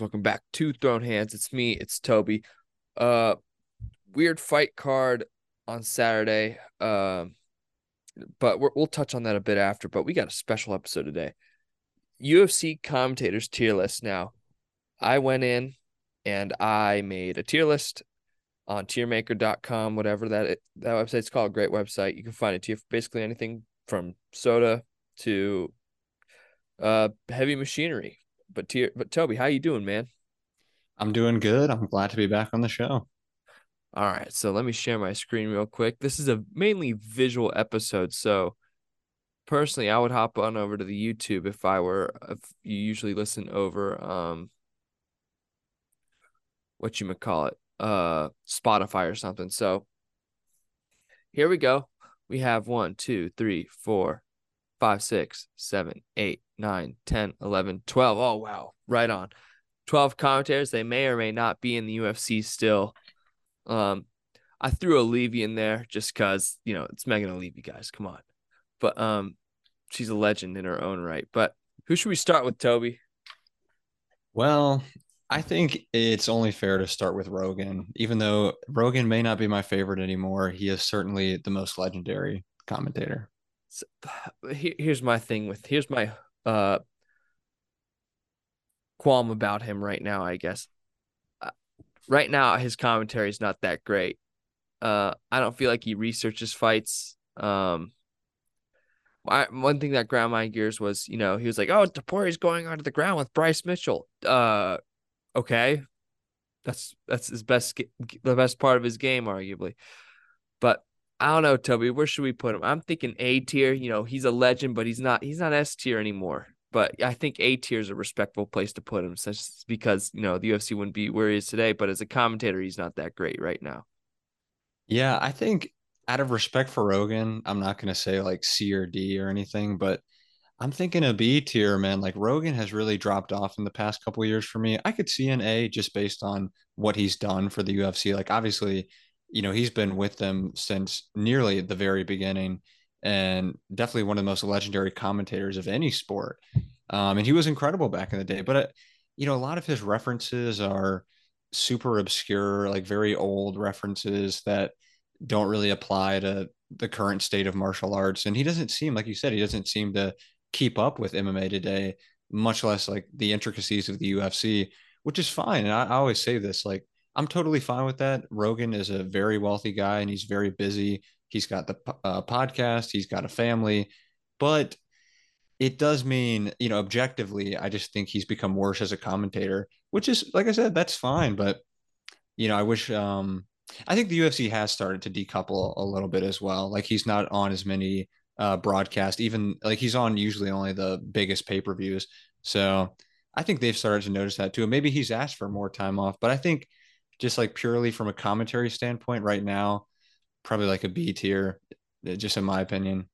Welcome back to Throwin' Hands. It's me, it's Toby. Uh weird fight card on Saturday. Um but we're, we'll touch on that a bit after, but we got a special episode today. UFC commentators tier list now. I went in and I made a tier list on tiermaker.com, whatever that it, that website's called. Great website. You can find a tier for basically anything from soda to uh heavy machinery. But tier, but Toby, how you doing, man? I'm doing good. I'm glad to be back on the show. All right, so let me share my screen real quick. This is a mainly visual episode, so personally, I would hop on over to the YouTube if I were if you usually listen over um what you might call it, uh Spotify or something. So here we go. We have one, two, three, four, five, six, seven, eight, nine, ten, eleven, twelve. Oh wow, right on. 12 commentators. They may or may not be in the UFC still. Um, I threw Olivi in there just because you know it's Megan Olivi, guys. Come on, but um, she's a legend in her own right. But who should we start with, Toby? Well, I think it's only fair to start with Rogan, even though Rogan may not be my favorite anymore. He is certainly the most legendary commentator. Here's my thing with here's my uh qualm about him right now. I guess uh, right now his commentary is not that great. Uh, I don't feel like he researches fights. Um, I, one thing that ground my gears was, you know, he was like, "Oh, Topuria's going onto the ground with Bryce Mitchell." Uh, okay, that's that's his best, the best part of his game, arguably. But I don't know, Toby. Where should we put him? I'm thinking A tier. You know, he's a legend, but he's not. He's not S tier anymore. But I think A tier is a respectable place to put him, such because you know the UFC wouldn't be where he is today. But as a commentator, he's not that great right now. Yeah, I think out of respect for Rogan, I'm not to say like C or D or anything, but I'm thinking a B tier, man. Like Rogan has really dropped off in the past couple years for me. I could see an A just based on what he's done for the UFC. Like obviously, you know, he's been with them since nearly the very beginning and definitely one of the most legendary commentators of any sport. Um, and he was incredible back in the day, but uh, you know, a lot of his references are super obscure, like very old references that don't really apply to the current state of martial arts. And he doesn't seem, like you said, he doesn't seem to keep up with MMA today, much less like the intricacies of the UFC, which is fine. And I, I always say this, like, I'm totally fine with that. Rogan is a very wealthy guy and he's very busy. He's got the uh, podcast, he's got a family, but it does mean, you know, objectively, I just think he's become worse as a commentator, which is, like I said, that's fine. But, you know, I wish, um, I think the UFC has started to decouple a little bit as well. Like he's not on as many uh, broadcast, even like he's on usually only the biggest pay per views. So I think they've started to notice that too. Maybe he's asked for more time off, but I think just like purely from a commentary standpoint right now, probably like a B tier, just in my opinion.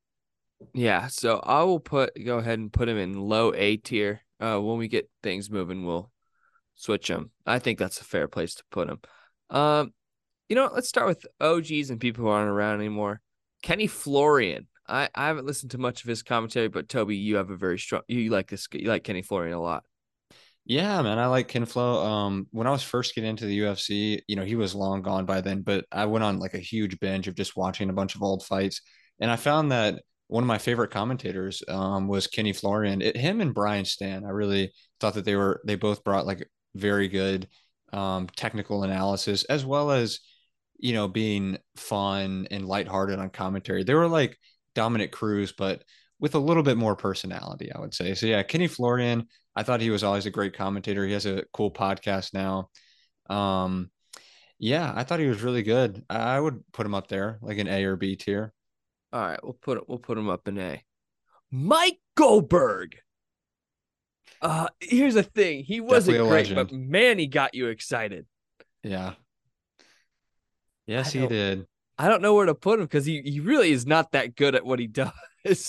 Yeah, so I will put go ahead and put him in low A tier. Uh, when we get things moving, we'll switch him. I think that's a fair place to put him. Um, you know, let's start with OGs and people who aren't around anymore. Kenny Florian. I, I haven't listened to much of his commentary, but Toby, you have a very strong. You like this. You like Kenny Florian a lot. Yeah, man, I like Ken Flo. Um, when I was first getting into the UFC, you know, he was long gone by then, but I went on like a huge binge of just watching a bunch of old fights, and I found that one of my favorite commentators um, was Kenny Florian. It, him and Brian Stann. I really thought that they were they both brought like very good um, technical analysis as well as you know being fun and lighthearted on commentary. They were like Dominick Cruz, but with a little bit more personality, I would say. So yeah, Kenny Florian. I thought he was always a great commentator. He has a cool podcast now. Um, Yeah, I thought he was really good. I would put him up there, like an A or B tier. All right, we'll put it. We'll put him up in A. Mike Goldberg. Uh, here's the thing. He wasn't great, but man, he got you excited. Yeah. Yes, he did. I don't know where to put him because he, he really is not that good at what he does.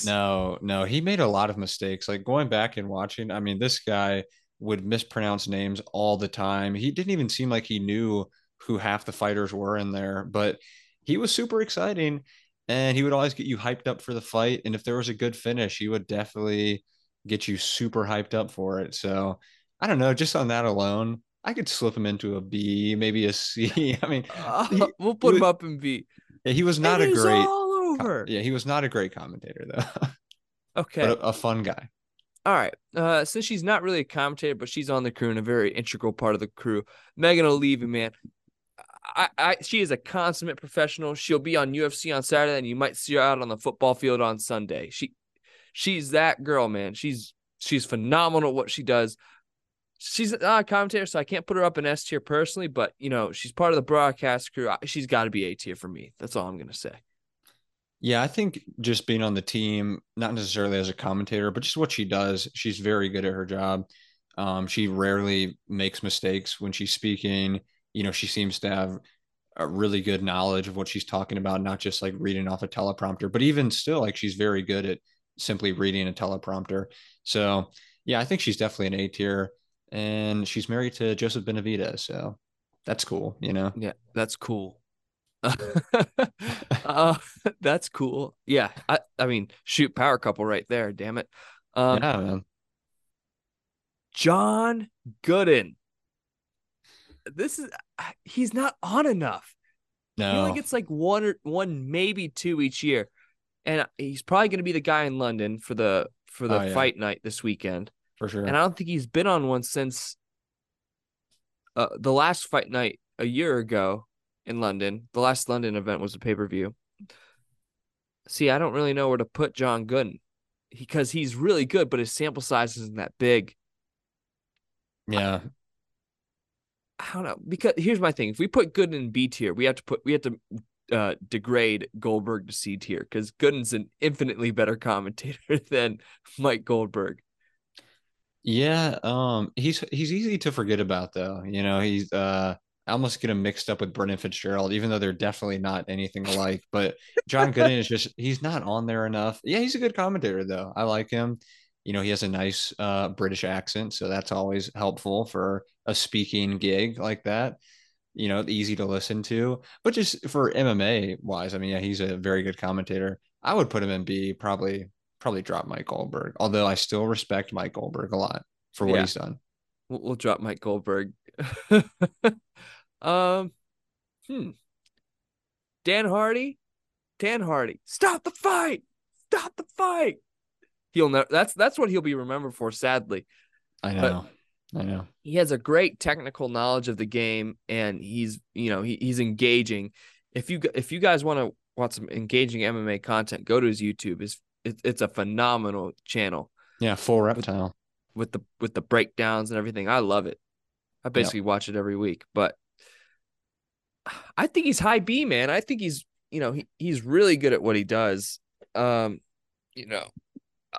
No, no, he made a lot of mistakes. Like going back and watching, I mean, this guy would mispronounce names all the time. He didn't even seem like he knew who half the fighters were in there, but he was super exciting and he would always get you hyped up for the fight. And if there was a good finish, he would definitely get you super hyped up for it. So I don't know, just on that alone, I could slip him into a B, maybe a C. I mean, Uh, he- we'll put him up in B. he was not It a is great, over. yeah, he was not a great commentator though, Okay. but a, a fun guy. All right. Uh, since she's not really a commentator, but she's on the crew and a very integral part of the crew, Megan Olivi, man. I, I, she is a consummate professional. She'll be on UFC on Saturday, and you might see her out on the football field on Sunday. She, she's that girl, man. She's she's phenomenal at what she does. She's not a commentator, so I can't put her up in S tier personally, but you know she's part of the broadcast crew. She's got to be A tier for me. That's all I'm gonna say. Yeah, I think just being on the team, not necessarily as a commentator, but just what she does, she's very good at her job. Um, she rarely makes mistakes when she's speaking. You know, she seems to have a really good knowledge of what she's talking about, not just like reading off a teleprompter, but even still, like she's very good at simply reading a teleprompter. So, yeah, I think she's definitely an A tier, and she's married to Joseph Benavidez, so that's cool. You know, Yeah, that's cool. uh, that's cool. Yeah, I, I mean, shoot, power couple right there. Damn it. Um, yeah, man. John Gooden. This is he's not on enough. No, only gets like one or one, maybe two each year, and he's probably going to be the guy in London for the for the Oh, yeah. fight night this weekend. for sure. And I don't think he's been on one since uh, the last fight night a year ago in London. The last London event was a pay per view. See, I don't really know where to put John Gooden because he's really good, but his sample size isn't that big. yeah, I don't know because here's my thing: if we put Gooden in B tier, we have to put we have to uh, degrade Goldberg to C tier because Gooden's an infinitely better commentator than Mike Goldberg. Yeah, um, he's he's easy to forget about though. You know, he's uh, I almost get him mixed up with Brendan Fitzgerald, even though they're definitely not anything alike. But John Gooden is just he's not on there enough. Yeah, he's a good commentator though. I like him. You know, he has a nice uh British accent, so that's always helpful for a speaking gig like that. You know, easy to listen to. But just for MMA wise, I mean, yeah, he's a very good commentator. I would put him in B, probably probably drop Mike Goldberg, although I still respect Mike Goldberg a lot for what Yeah. he's done. We'll, we'll drop Mike Goldberg. um, hmm. Dan Hardy, Dan Hardy, stop the fight! Stop the fight! He'll know that's that's what he'll be remembered for. Sadly, I But- know. I know. he has a great technical knowledge of the game, and he's you know he, he's engaging. If you if you guys want to watch some engaging MMA content, go to his YouTube. It's it, it's a phenomenal channel Yeah, full reptile. with the with the breakdowns and everything. I love it. I basically watch it every week, but I think he's high B, man. I think he's you know he, he's really good at what he does. Um, you know,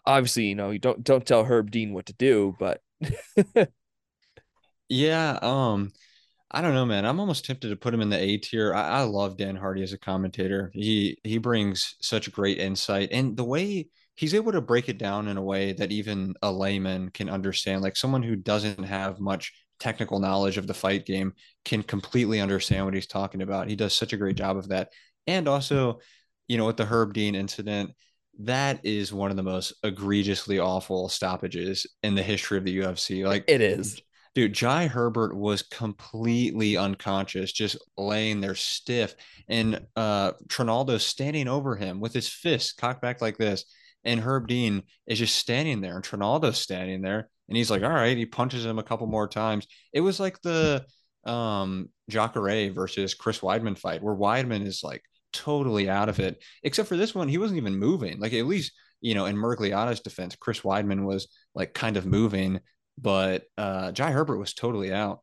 obviously, you know, you don't don't tell Herb Dean what to do, but Yeah, um, I don't know, man. I'm almost tempted to put him in the A tier. I, I love Dan Hardy as a commentator. He he brings such great insight, and the way he's able to break it down in a way that even a layman can understand, like someone who doesn't have much technical knowledge of the fight game can completely understand what he's talking about. He does such a great job of that. And also, you know, with the Herb Dean incident, that is one of the most egregiously awful stoppages in the history of the UFC. Like it is. Dude, Jai Herbert was completely unconscious, just laying there stiff. And uh Trinaldo standing over him with his fist cocked back like this. And Herb Dean is just standing there, and Trinaldo's standing there. And he's like, all right, he punches him a couple more times. It was like the um Jacare versus Chris Weidman fight, where Weidman is like totally out of it. Except for this one, he wasn't even moving. Like at least, you know, in Miragliotta's defense, Chris Weidman was like kind of moving but uh Jai Herbert was totally out.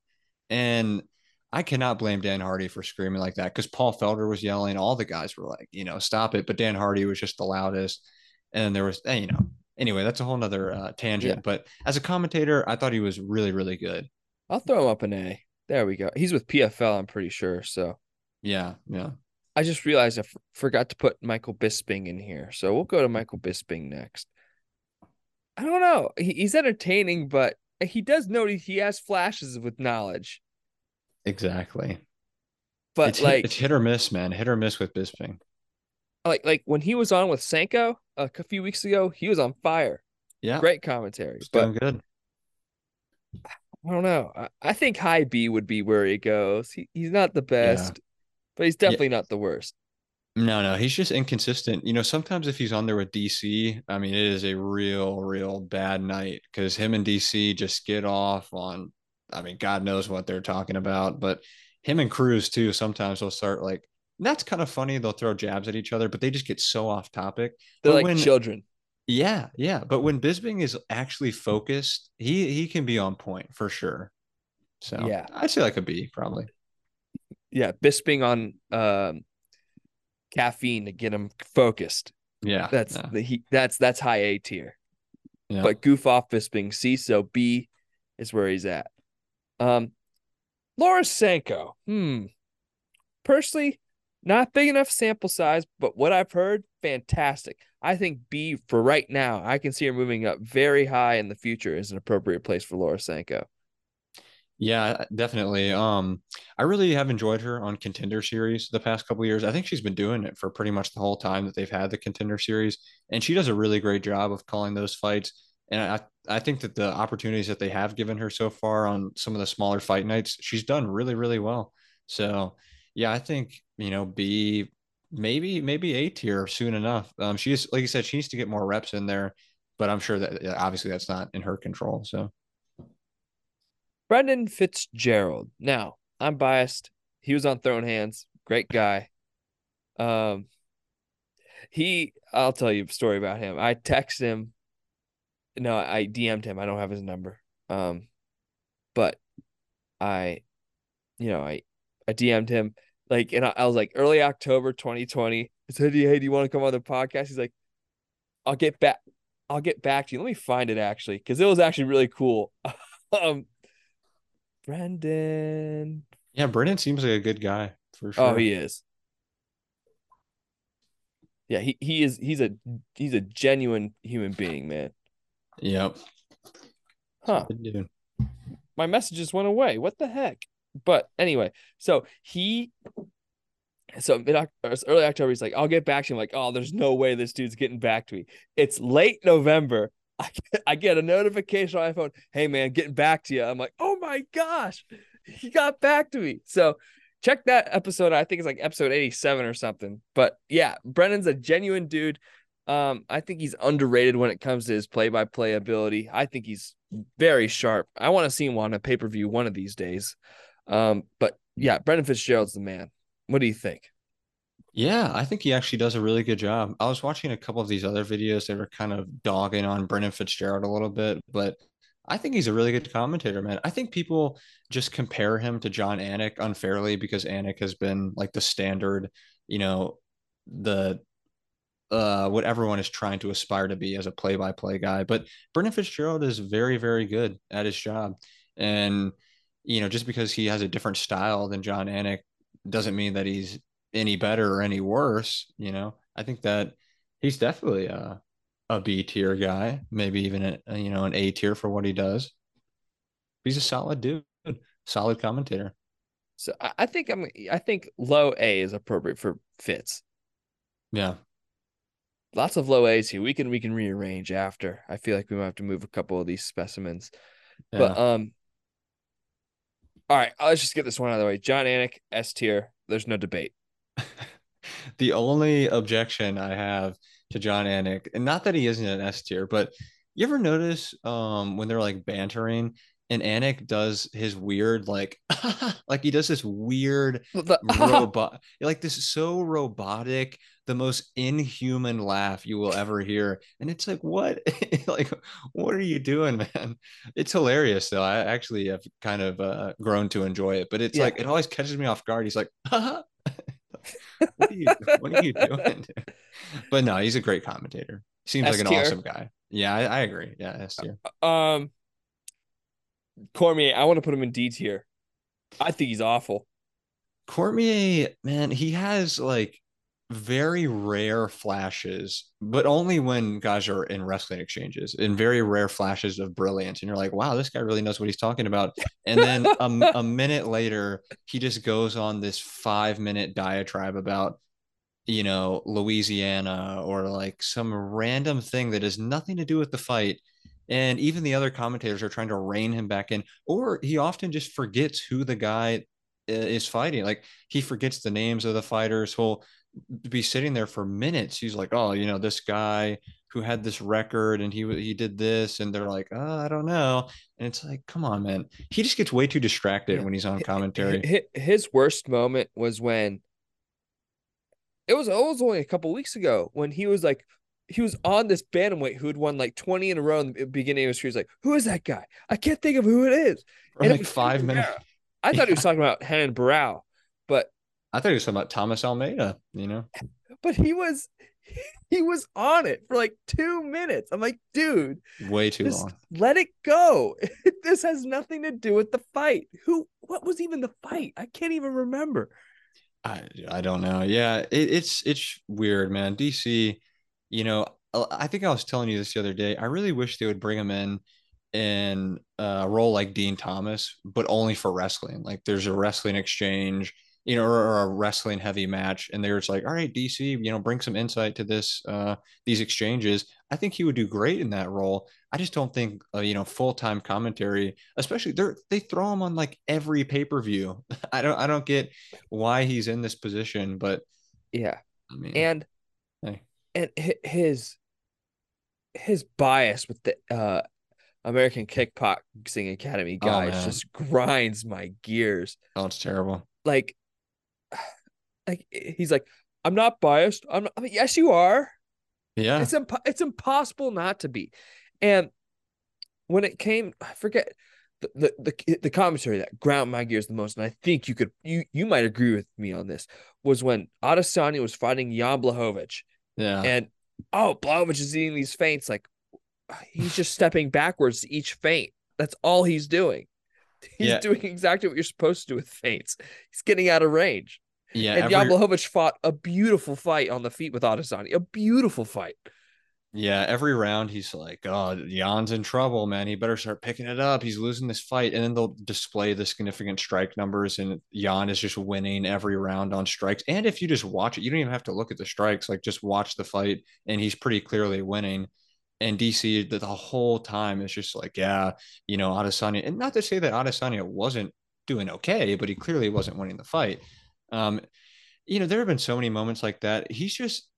And I cannot blame Dan Hardy for screaming like that because Paul Felder was yelling. All the guys were like, you know, stop it. But Dan Hardy was just the loudest. And there was, you know, anyway, that's a whole nother uh, tangent. Yeah. But as a commentator, I thought he was really, really good. I'll throw him up an A. There we go. He's with PFL, I'm pretty sure. So Yeah. Yeah. I just realized I f- forgot to put Michael Bisping in here. So we'll go to Michael Bisping next. I don't know. He, he's entertaining, but he does know he- he has flashes with knowledge. Exactly. But it's, like, hit, it's hit or miss, man. Hit or miss with Bisping. like, like when he was on with Sanko a few weeks ago, he was on fire. Yeah. Great commentary. He's But good. I don't know. I, I think high B would be where he goes. He, he's not the best, but he's definitely not the worst. No, no, he's just inconsistent. You know, sometimes if he's on there with DC, I mean, it is a real, real bad night because him and DC just get off on, I mean, God knows what they're talking about. But him and Cruz, too, sometimes they'll start like, that's kind of funny. They'll throw jabs at each other, but they just get so off topic. They're But like when- children. Yeah, yeah. But when Bisping is actually focused, he he can be on point for sure. So Yeah. I'd say like a B probably. Yeah, Bisping on um, caffeine to get him focused. Yeah, That's yeah, the he. That's that's high A tier. yeah. But goof off Bisping C, so B is where he's at. Um, Laura Sanko. Hmm. Personally, not big enough sample size, but what I've heard, fantastic. I think B for right now. I can see her moving up very high in the future is an appropriate place for Laura Sanko. Yeah, definitely. Um, I really have enjoyed her on Contender Series the past couple years. I think she's been doing it for pretty much the whole time that they've had the Contender Series, and she does a really great job of calling those fights. And I I think that the opportunities that they have given her so far on some of the smaller fight nights, she's done really, really well. So yeah, I think you know B maybe maybe A tier soon enough. Um, she is like you said, she needs to get more reps in there, but I'm sure that obviously that's not in her control. So Brendan Fitzgerald. Now, I'm biased. He was on Throwin' Hands. Great guy. Um, he. I'll tell you a story about him. I text him. No, I DM'd him. I don't have his number. Um, but I, you know, I, I DM'd him like, and I, I was like early October 2020. I said, "Hey, do you want to come on the podcast?" He's like, "I'll get back. I'll get back to you. Let me find it actually, because it was actually really cool." um, Brendan. yeah, Brendan seems like a good guy for sure. Oh, he is. Yeah, he, he is he's a he's a genuine human being, man. Yep. Huh. My messages went away. What the heck? But anyway, so he so mid early October, he's like, I'll get back to you. Like, oh, there's no way this dude's getting back to me. It's late November. I get, I get a notification on my phone. Hey man, getting back to you. I'm like, oh my gosh, he got back to me. So check that episode. I think it's like episode 87 or something. But yeah, Brendan's a genuine dude. Um, I think he's underrated when it comes to his play-by-play ability. I think he's very sharp. I want to see him on a pay-per-view one of these days. Um, but yeah, Brendan Fitzgerald's the man. What do you think? Yeah, I think he actually does a really good job. I was watching a couple of these other videos that were kind of dogging on Brendan Fitzgerald a little bit, but I think he's a really good commentator, man. I think people just compare him to Jon Anik unfairly because Anik has been like the standard, you know, the uh what everyone is trying to aspire to be as a play-by-play guy. But Brendan Fitzgerald is very, very good at his job. And you know, just because he has a different style than Jon Anik doesn't mean that he's any better or any worse. You know, I think that he's definitely a a B tier guy, maybe even a, you know an A tier for what he does. He's a solid dude, solid commentator. So I, I think I'm I think low A is appropriate for Fitz. Yeah, Lots of low A's here. We can we can rearrange after. I feel like we might have to move a couple of these specimens. yeah. But um all right, let's just get this one out of the way. Jon Anik, S tier. There's no debate. the only objection I have to Jon Anik, and not that he isn't an S tier, but you ever notice um when they're like bantering, and Anik does his weird like like he does this weird The- robot like this so robotic the most inhuman laugh you will ever hear. And it's like what? Like what are you doing man? It's hilarious though. I actually have kind of uh, grown to enjoy it but it's Yeah. like it always catches me off guard. He's like what are you what are you doing? But no he's a great commentator. Seems like an awesome guy. Yeah i, I agree. Yeah S tier. Um, Cormier, I want to put him in D tier. I think he's awful. Cormier, man, he has like very rare flashes, but only when guys are in wrestling exchanges, in very rare flashes of brilliance. And you're like, wow, this guy really knows what he's talking about. And then a, a minute later, he just goes on this five minute diatribe about, you know, Louisiana or like some random thing that has nothing to do with the fight. And even the other commentators are trying to rein him back in, or he often just forgets who the guy uh, is fighting. Like he forgets the names of the fighters. He'll be sitting there for minutes. He's like, "Oh, you know, this guy who had this record and he he did this," and they're like, "Oh, I don't know." And it's like, "Come on, man." He just gets way too distracted when he's on commentary. His worst moment was when it was it was only a couple weeks ago when he was like he was on this bantamweight who had won like 20 in a row in the beginning of his career. He's like, who is that guy? I can't think of who it is. For And like was five minutes. I thought he was talking about Renan Barão, but I thought he was talking about Thomas Almeida. You know, but he was he was on it for like two minutes. I'm like, dude, way too long. let it go. this has nothing to do with the fight. Who what was even the fight? I can't even remember. I I don't know. Yeah, it, it's it's weird, man. DC, you know, uh, I think I was telling you this the other day. I really wish they would bring him in in a role like Din Thomas, but only for wrestling. Like there's a wrestling exchange, you know, or, or a wrestling heavy match, and they're just like, all right, DC, you know, bring some insight to this uh these exchanges. I think he would do great in that role. I just don't think uh, you know full time commentary, especially they they throw him on like every pay per view. I don't I don't get why he's in this position, but Yeah. I mean, And and his his bias with the uh American Kickboxing Academy Oh, guys man. just grinds my gears. oh, it's terrible. Like, like he's like, I'm not biased. I'm, not, I mean, yes, you are. Yeah, It's impo- it's impossible not to be. And when it came, I forget the, the the the commentary that ground my gears the most, and I think you could you you might agree with me on this was when Adesanya was fighting Jan Blachowicz, yeah, and oh, Blachowicz is eating these feints like he's just stepping backwards to each feint. That's all he's doing. He's Yeah. doing exactly what you're supposed to do with feints. He's getting out of range. yeah. and every- fought a beautiful fight on the feet with Adesanya. A beautiful fight. Yeah, every round he's like, "Oh, Jan's in trouble, man. He better start picking it up. He's losing this fight." And then they'll display the significant strike numbers, and Jan is just winning every round on strikes. And if you just watch it, you don't even have to look at the strikes. Like just watch the fight, and he's pretty clearly winning. And DC the, the whole time is just like, yeah, you know, Adesanya, and not to say that Adesanya wasn't doing okay, but he clearly wasn't winning the fight. Um, you know, there have been so many moments like that. He's just,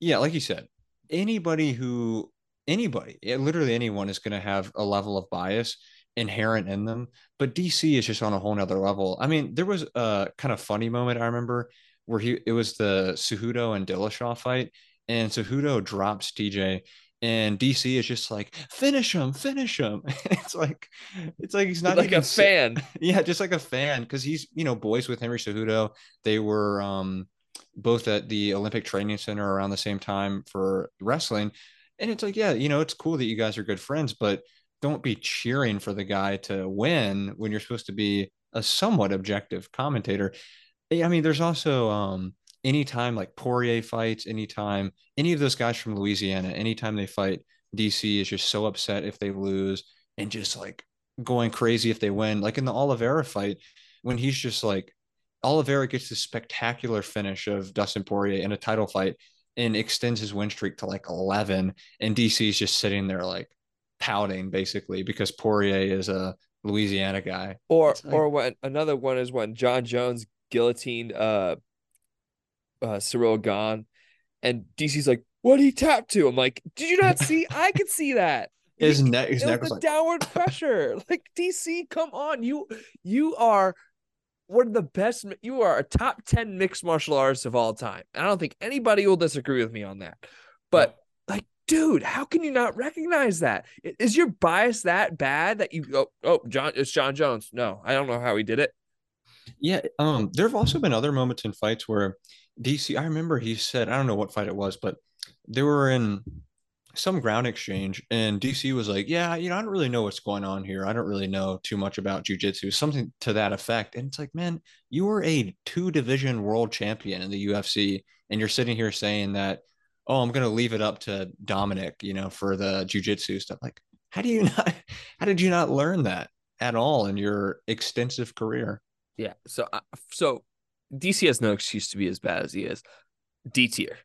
yeah, like you said, anybody who anybody literally anyone is going to have a level of bias inherent in them but dc is just on a whole nother level i mean there was a kind of funny moment i remember where he it was the Cejudo and dillashaw fight and Cejudo drops tj and dc is just like finish him finish him it's like it's like he's not like even a fan. yeah, just like a fan because he's you know boys with Henry Cejudo. They were um both at the Olympic Training Center around the same time for wrestling, and it's like yeah, you know it's cool that you guys are good friends, but don't be cheering for the guy to win when you're supposed to be a somewhat objective commentator. I mean, there's also um anytime like Poirier fights, anytime any of those guys from Louisiana, anytime they fight, DC is just so upset if they lose and just like going crazy if they win. Like in the Oliveira fight, when he's just like Oliveira gets this spectacular finish of Dustin Poirier in a title fight and extends his win streak to like 11 and DC is just sitting there like pouting basically because Poirier is a Louisiana guy. Or like- or when another one is when Jon Jones guillotined uh uh Ciryl Gane and DC's like, what he tapped to? I'm like, did you not see? I could see that. His He- neck, his neck was was the like, downward pressure. Like DC, come on, you you are one of the best. You are a top ten mixed martial artists of all time. And I don't think anybody will disagree with me on that. But like, dude, how can you not recognize that? Is your bias that bad that you go, oh, John, it's Jon Jones? No, I don't know how he did it. Yeah, um, there have also been other moments in fights where DC, I remember he said, I don't know what fight it was, but they were in some ground exchange, and DC was like, Yeah, you know, I don't really know what's going on here. I don't really know too much about jujitsu, something to that effect. And it's like, man, you were a two division world champion in the UFC, and you're sitting here saying that, oh, I'm gonna leave it up to Dominick, you know, for the jujitsu stuff. Like, how do you not how did you not learn that at all in your extensive career? Yeah. So, uh, so DC has no excuse to be as bad as he is. D tier.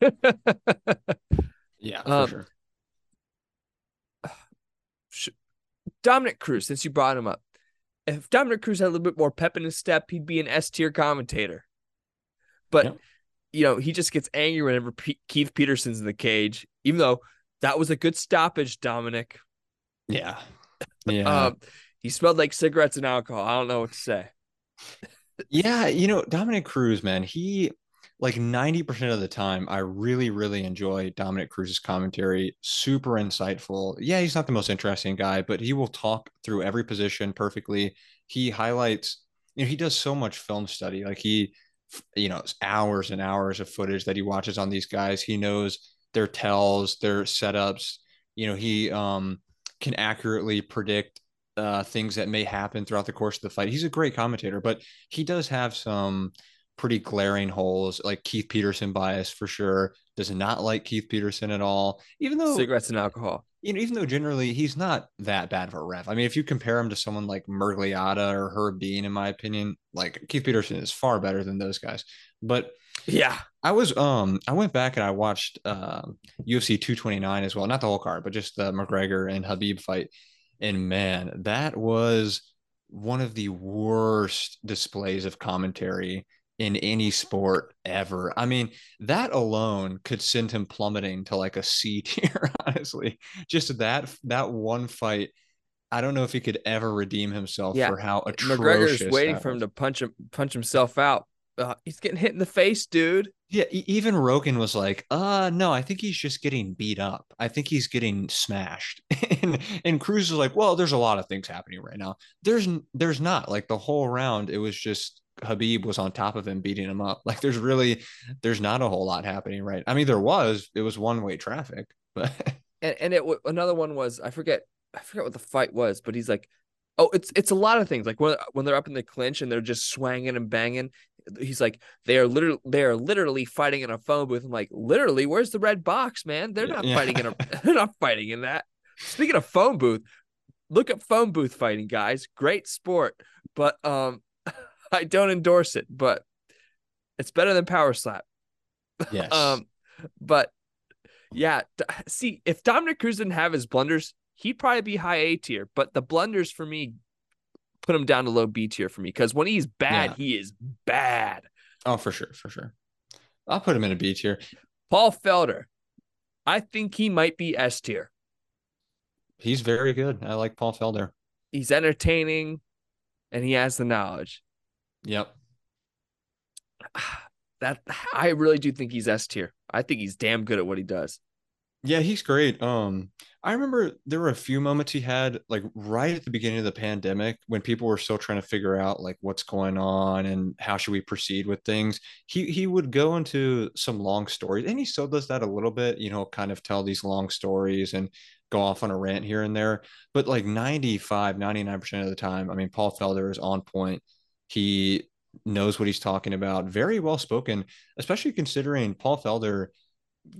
Yeah, Um, for sure. Dominick Cruz, since you brought him up, if Dominick Cruz had a little bit more pep in his step, he'd be an S tier commentator. But Yep. you know, he just gets angry whenever P- Keith Peterson's in the cage, even though that was a good stoppage, Dominick. Yeah. Yeah. Um, he smelled like cigarettes and alcohol. I don't know what to say. yeah. You know, Dominic Cruz, man, he like 90% of the time, I really, really enjoy Dominick Cruz's commentary. Super insightful. Yeah, he's not the most interesting guy, but he will talk through every position perfectly. He highlights, you know, he does so much film study. Like he, you know, it's hours and hours of footage that he watches on these guys. He knows their tells, their setups. You know, he um can accurately predict uh, things that may happen throughout the course of the fight. He's a great commentator, but he does have some pretty glaring holes, like Keith Peterson bias for sure. Does not like Keith Peterson at all, even though Cigarettes and alcohol. you know, even though generally he's not that bad of a ref. I mean, if you compare him to someone like Miragliotta or Herb Dean, in my opinion, like Keith Peterson is far better than those guys. But Yeah. I was um I went back and I watched um UFC 229 as well, not the whole card, but just the McGregor and Khabib fight. And man, that was one of the worst displays of commentary in any sport ever. I mean, that alone could send him plummeting to like a C tier, honestly. Just that that one fight. I don't know if he could ever redeem himself Yeah. for how atrocious McGregor's waiting for him to punch him, punch himself out. Uh, he's getting hit in the face, dude. Yeah, even Rogan was like, "Uh, no, I think he's just getting beat up. I think he's getting smashed." and and Cruz was like, "Well, there's a lot of things happening right now. There's there's not like the whole round. It was just Khabib was on top of him, beating him up. Like there's really there's not a whole lot happening right. I mean, there was. It was one way traffic, but and and it w- another one was I forget I forget what the fight was, but he's like, oh, it's it's a lot of things. Like when when they're up in the clinch and they're just swanging and banging, he's like they are literally they are literally fighting in a phone booth. I'm like, literally, where's the red box, man? They're not Yeah. fighting in a they're not fighting in that. Speaking of phone booth, look up phone booth fighting, guys. Great sport, but um, I don't endorse it, but it's better than power slap. yes, Um, but yeah, see, if Dominick Cruz didn't have his blunders, he'd probably be high A tier. But the blunders for me put him down to low B tier for me because when he's bad, Yeah. he is bad. oh for sure, for sure. I'll put him in a B tier. Paul Felder, I think he might be S tier. He's very good. I like Paul Felder. He's entertaining, and he has the knowledge. Yep. That I really do think he's S tier. I think he's damn good at what he does. Yeah, he's great. Um, I remember there were a few moments he had like right at the beginning of the pandemic when people were still trying to figure out like what's going on and how should we proceed with things. He he would go into some long stories and he still does that a little bit, you know, kind of tell these long stories and go off on a rant here and there. But like 95, 99% of the time, I mean, Paul Felder is on point. He knows what he's talking about. Very well spoken, especially considering Paul Felder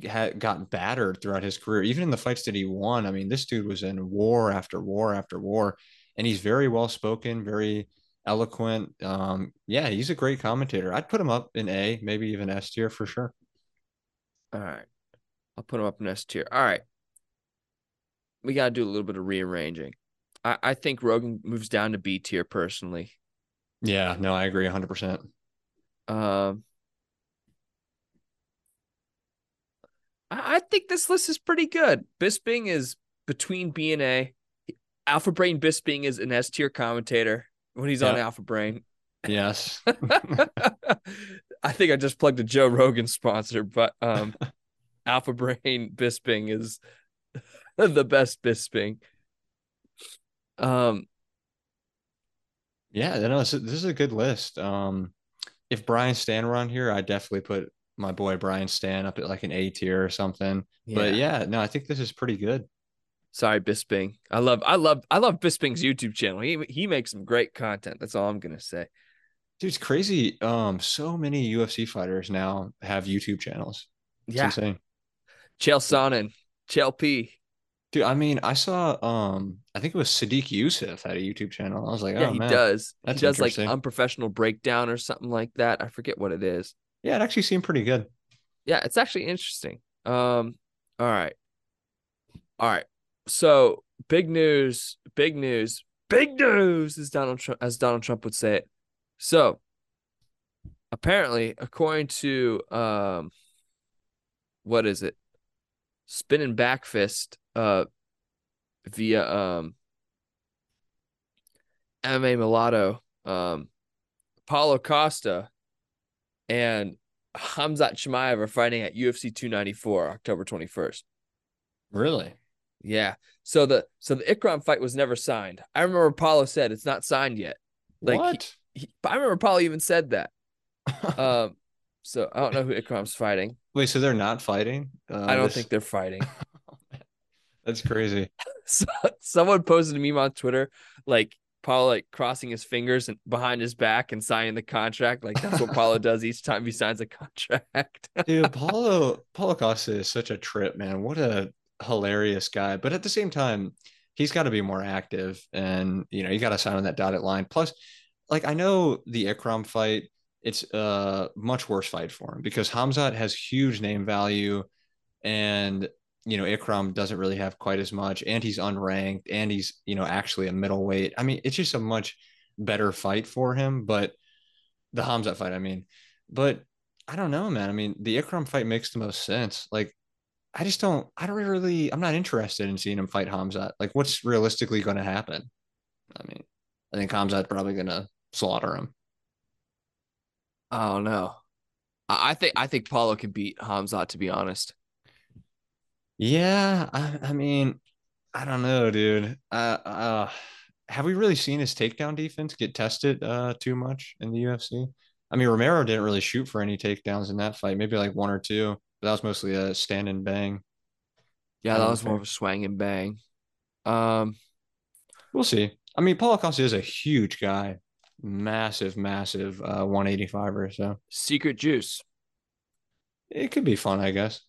had got battered throughout his career, even in the fights that he won. I mean, this dude was in war after war after war, and he's very well spoken, very eloquent. Um, yeah, he's a great commentator. I'd put him up in A, maybe even S tier for sure. All right. I'll put him up in S tier. All right. We got to do a little bit of rearranging. I, I think Rogan moves down to B tier personally. Yeah, no, I agree 100%. Um, I, think this list is pretty good. Bisping is between B and A. Alpha Brain Bisping is an S tier commentator when he's on Alpha Brain. Yes. I think I just plugged a Joe Rogan sponsor, but um, Alpha Brain Bisping is the best Bisping. Um, Yeah, no, this is, this is a good list. Um, if Brian Stann were on here, I'd definitely put my boy Brian Stann up at like an A tier or something. But yeah, no, I think this is pretty good. Sorry, Bisping. I love, I love, I love Bisping's YouTube channel. He he makes some great content. That's all I'm gonna say. Dude, it's crazy. Um, so many UFC fighters now have YouTube channels. It's Yeah, insane. Chael Sonnen, Chael P. Dude, I mean, I saw um, I think it was Sodiq Yusuff had a YouTube channel. I was like, Yeah, oh he man. does. That's he does like unprofessional breakdown or something like that. I forget what it is. Yeah, it actually seemed pretty good. Yeah, it's actually interesting. Um, all right, all right. So big news, big news, big news, as Donald Trump, as Donald Trump would say it. So apparently, according to um, what is it? Spinning back fist, uh, via um, MMA Mulatto, um, Paulo Costa, and Hamzat Chimaev are fighting at UFC 294 October 21st. Really? Yeah. So the so the Ikram fight was never signed. I remember Paulo said it's not signed yet. Like, he- what? He, I remember Paulo even said that. Um, so I don't know who Ikram's fighting. Wait, so they're not fighting? Uh, I don't this- think they're fighting. that's crazy. so, someone posted a meme on Twitter, like Paulo like crossing his fingers and behind his back and signing the contract. Like that's what Paulo does each time he signs a contract. Dude, Paulo Paulo Costa is such a trip, man. What a hilarious guy. But at the same time, he's got to be more active and you know, you got to sign on that dotted line. Plus, like I know the Ikram fight, it's a much worse fight for him because Hamzat has huge name value and you know, Ikram doesn't really have quite as much and he's unranked and he's, you know, actually a middleweight. I mean, it's just a much better fight for him, but the Hamzat fight, I mean. But I don't know, man. I mean, the Ikram fight makes the most sense. Like, I just don't, I don't really, I'm not interested in seeing him fight Hamzat. Like, what's realistically going to happen? I mean, I think Hamzat's probably going to slaughter him. Know. I I think I think Paulo can beat Hamzat. To be honest, Yeah. I, I mean, I don't know, dude. Uh, uh, have we really seen his takedown defense get tested uh, too much in the UFC? I mean, Romero didn't really shoot for any takedowns in that fight, maybe like one or two, but that was mostly a stand and bang. yeah, that don't was more of a swang and bang. Um, We'll see. I mean, Paulo Costa is a huge guy, massive, massive uh, 185 or so. Secret Juice. It could be fun, I guess.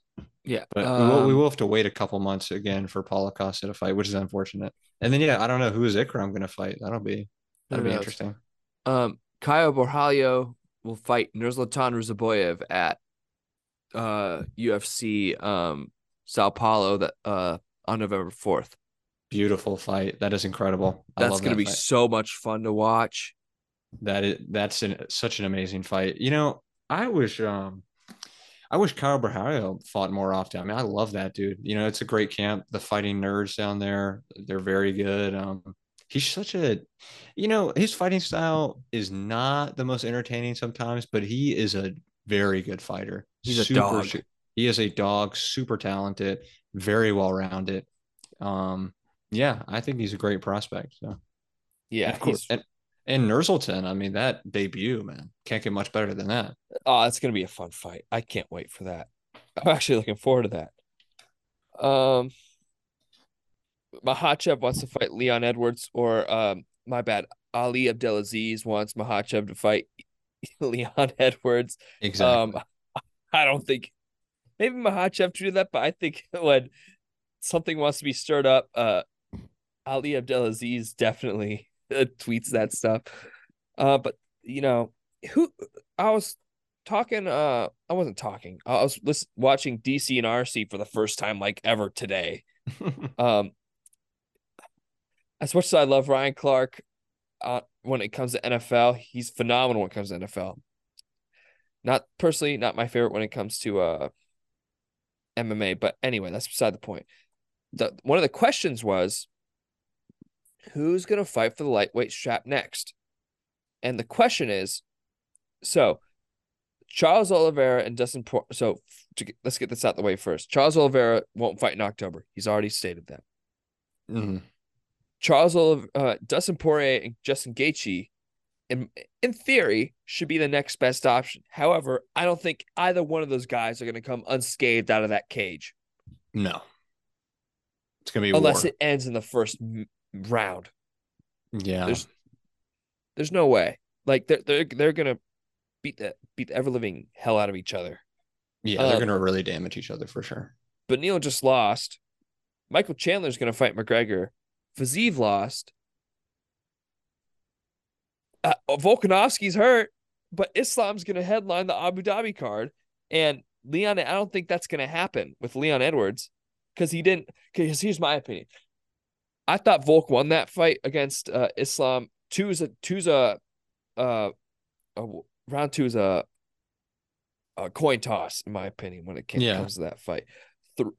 Yeah, But we, will, we um, will have to wait a couple months again for Paulo Costa to fight, which is unfortunate. And then, yeah, I don't know who is Ikram going to fight. That'll be that'll be knows? interesting. Um, Caio Borralho will fight Nursultan Ruziboev at uh UFC um Sao Paulo that uh on November fourth. Beautiful fight. That is incredible. I That's gonna that be fight. so much fun to watch. that is that's an, such an amazing fight. You know, I wish um I wish Caio Borralho fought more often. I mean, I love that dude. You know, it's a great camp. The fighting nerds down there, they're very good. Um he's such a you know, his fighting style is not the most entertaining sometimes, but he is a very good fighter. He's a dog. He is a dog, super talented, very well rounded. Um yeah, I think he's a great prospect. So Yeah, of course. And, and Nursultan, I mean, that debut, man, can't get much better than that. Oh, it's gonna be a fun fight. I can't wait for that. I'm actually looking forward to that. Um, Makhachev wants to fight Leon Edwards, or um, my bad, Ali Abdelaziz wants Makhachev to fight Leon Edwards. Exactly. Um, I don't think maybe Makhachev to do that, but I think when something wants to be stirred up, uh, Ali Abdelaziz definitely tweets that stuff. Uh, but you know who I was talking. Uh, I wasn't talking. I was listen, watching DC and RC for the first time like ever today. Um, as much as I love Ryan Clark, uh, when it comes to NFL, he's phenomenal when it comes to NFL. Not personally, not my favorite when it comes to uh MMA, but anyway, that's beside the point. the one of the questions was who's going to fight for the lightweight strap next? And the question is so Charles Oliveira and Dustin Por- so to get, let's get this out the way first. Charles Oliveira won't fight in October. He's already stated that. Mhm. Charles Oliver, uh, Dustin Poirier and Justin Gaethje, in in theory, should be the next best option. However, I don't think either one of those guys are going to come unscathed out of that cage No. It's gonna be unless war. it ends in the first round. yeah. There's there's no way. Like they're they're they're gonna beat the beat the ever living hell out of each other. yeah, they're um, gonna really damage each other for sure. But Neil just lost. Michael Chandler's gonna fight McGregor. Fiziev lost. Uh, Volkanovski's hurt, but Islam's gonna headline the Abu Dhabi card, and Leon. I don't think that's gonna happen with Leon Edwards because he didn't. Because here's my opinion. I thought Volk won that fight against uh, Islam. Two is a two's a uh, a, round two is a a coin toss in my opinion when it came, Yeah. comes to that fight. Th-